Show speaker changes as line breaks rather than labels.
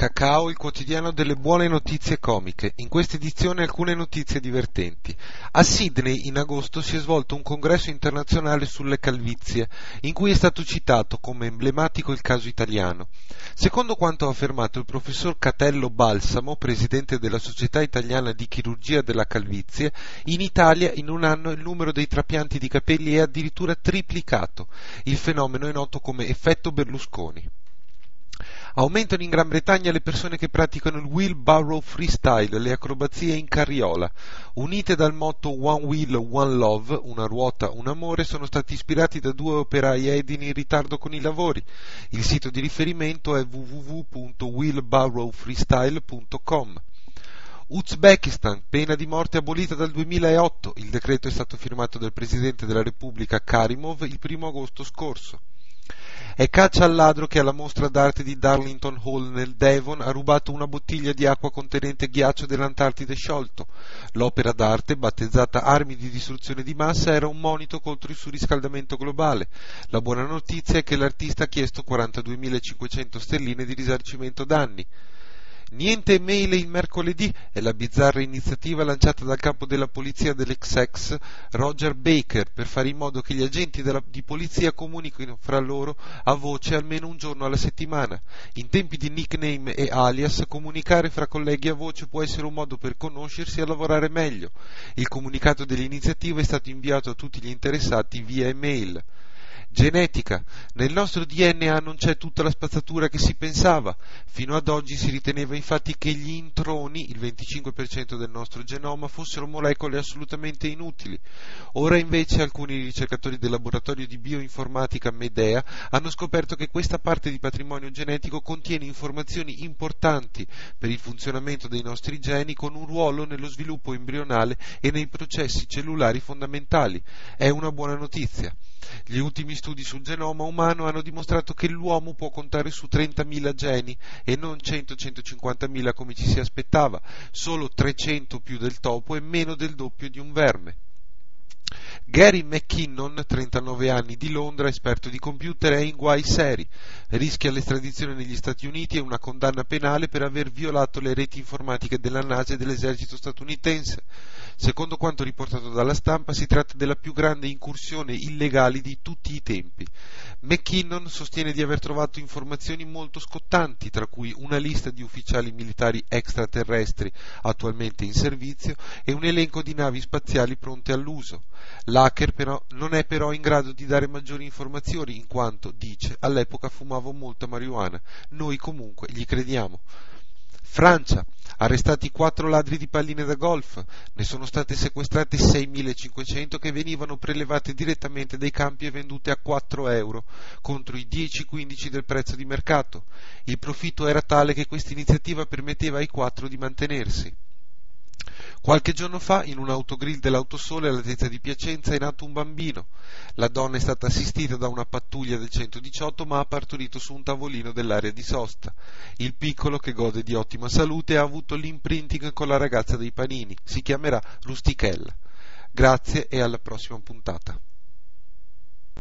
Cacao, il quotidiano delle buone notizie comiche. In questa edizione alcune notizie divertenti. A Sydney in agosto si è svolto un congresso internazionale sulle calvizie, in cui è stato citato come emblematico il caso italiano. Secondo quanto ha affermato il professor Catello Balsamo, presidente della Società Italiana di Chirurgia della Calvizie, in Italia in un anno il numero dei trapianti di capelli è addirittura triplicato. Il fenomeno è noto come effetto Berlusconi. Aumentano in Gran Bretagna le persone che praticano il wheelbarrow freestyle, le acrobazie in carriola. Unite dal motto One Wheel, One Love, una ruota, un amore, sono stati ispirati da due operai edini in ritardo con i lavori. Il sito di riferimento è www.wheelbarrowfreestyle.com. Uzbekistan, pena di morte abolita dal 2008. Il decreto è stato firmato dal Presidente della Repubblica Karimov il 1 agosto scorso. È caccia al ladro che alla mostra d'arte di Darlington Hall nel Devon ha rubato una bottiglia di acqua contenente ghiaccio dell'Antartide sciolto. L'opera d'arte, battezzata Armi di distruzione di massa, era un monito contro il surriscaldamento globale. La buona notizia è che l'artista ha chiesto 42.500 sterline di risarcimento danni. Niente mail il mercoledì è la bizzarra iniziativa lanciata dal capo della polizia dell'Essex, Roger Baker, per fare in modo che gli agenti della, di polizia comunichino fra loro a voce almeno un giorno alla settimana. In tempi di nickname e alias, comunicare fra colleghi a voce può essere un modo per conoscersi e lavorare meglio. Il comunicato dell'iniziativa è stato inviato a tutti gli interessati via email. Genetica. Nel nostro DNA non c'è tutta la spazzatura che si pensava. Fino ad oggi si riteneva infatti che gli introni, il 25% del nostro genoma, fossero molecole assolutamente inutili. Ora invece alcuni ricercatori del laboratorio di bioinformatica Medea hanno scoperto che questa parte di patrimonio genetico contiene informazioni importanti per il funzionamento dei nostri geni con un ruolo nello sviluppo embrionale e nei processi cellulari fondamentali. È una buona notizia. Gli ultimi studi sul genoma umano hanno dimostrato che l'uomo può contare su 30.000 geni e non 100-150.000 come ci si aspettava, solo 300 più del topo e meno del doppio di un verme. Gary McKinnon, 39 anni, di Londra, esperto di computer, è in guai seri. Rischia l'estradizione negli Stati Uniti e una condanna penale per aver violato le reti informatiche della NASA e dell'esercito statunitense. Secondo quanto riportato dalla stampa, si tratta della più grande incursione illegale di tutti i tempi. McKinnon sostiene di aver trovato informazioni molto scottanti, tra cui una lista di ufficiali militari extraterrestri attualmente in servizio e un elenco di navi spaziali pronte all'uso. L'hacker però non è però in grado di dare maggiori informazioni in quanto, dice, all'epoca fumavo molta marijuana. Noi comunque gli crediamo. Francia. Arrestati quattro ladri di palline da golf, ne sono state sequestrate 6.500 che venivano prelevate direttamente dai campi e vendute a 4 euro, contro i 10-15 del prezzo di mercato. Il profitto era tale che questa iniziativa permetteva ai quattro di mantenersi. Qualche giorno fa, in un autogrill dell'Autosole all'altezza di Piacenza, è nato un bambino. La donna è stata assistita da una pattuglia del 118 ma ha partorito su un tavolino dell'area di sosta. Il piccolo, che gode di ottima salute, ha avuto l'imprinting con la ragazza dei panini. Si chiamerà Rustichella. Grazie e alla prossima puntata.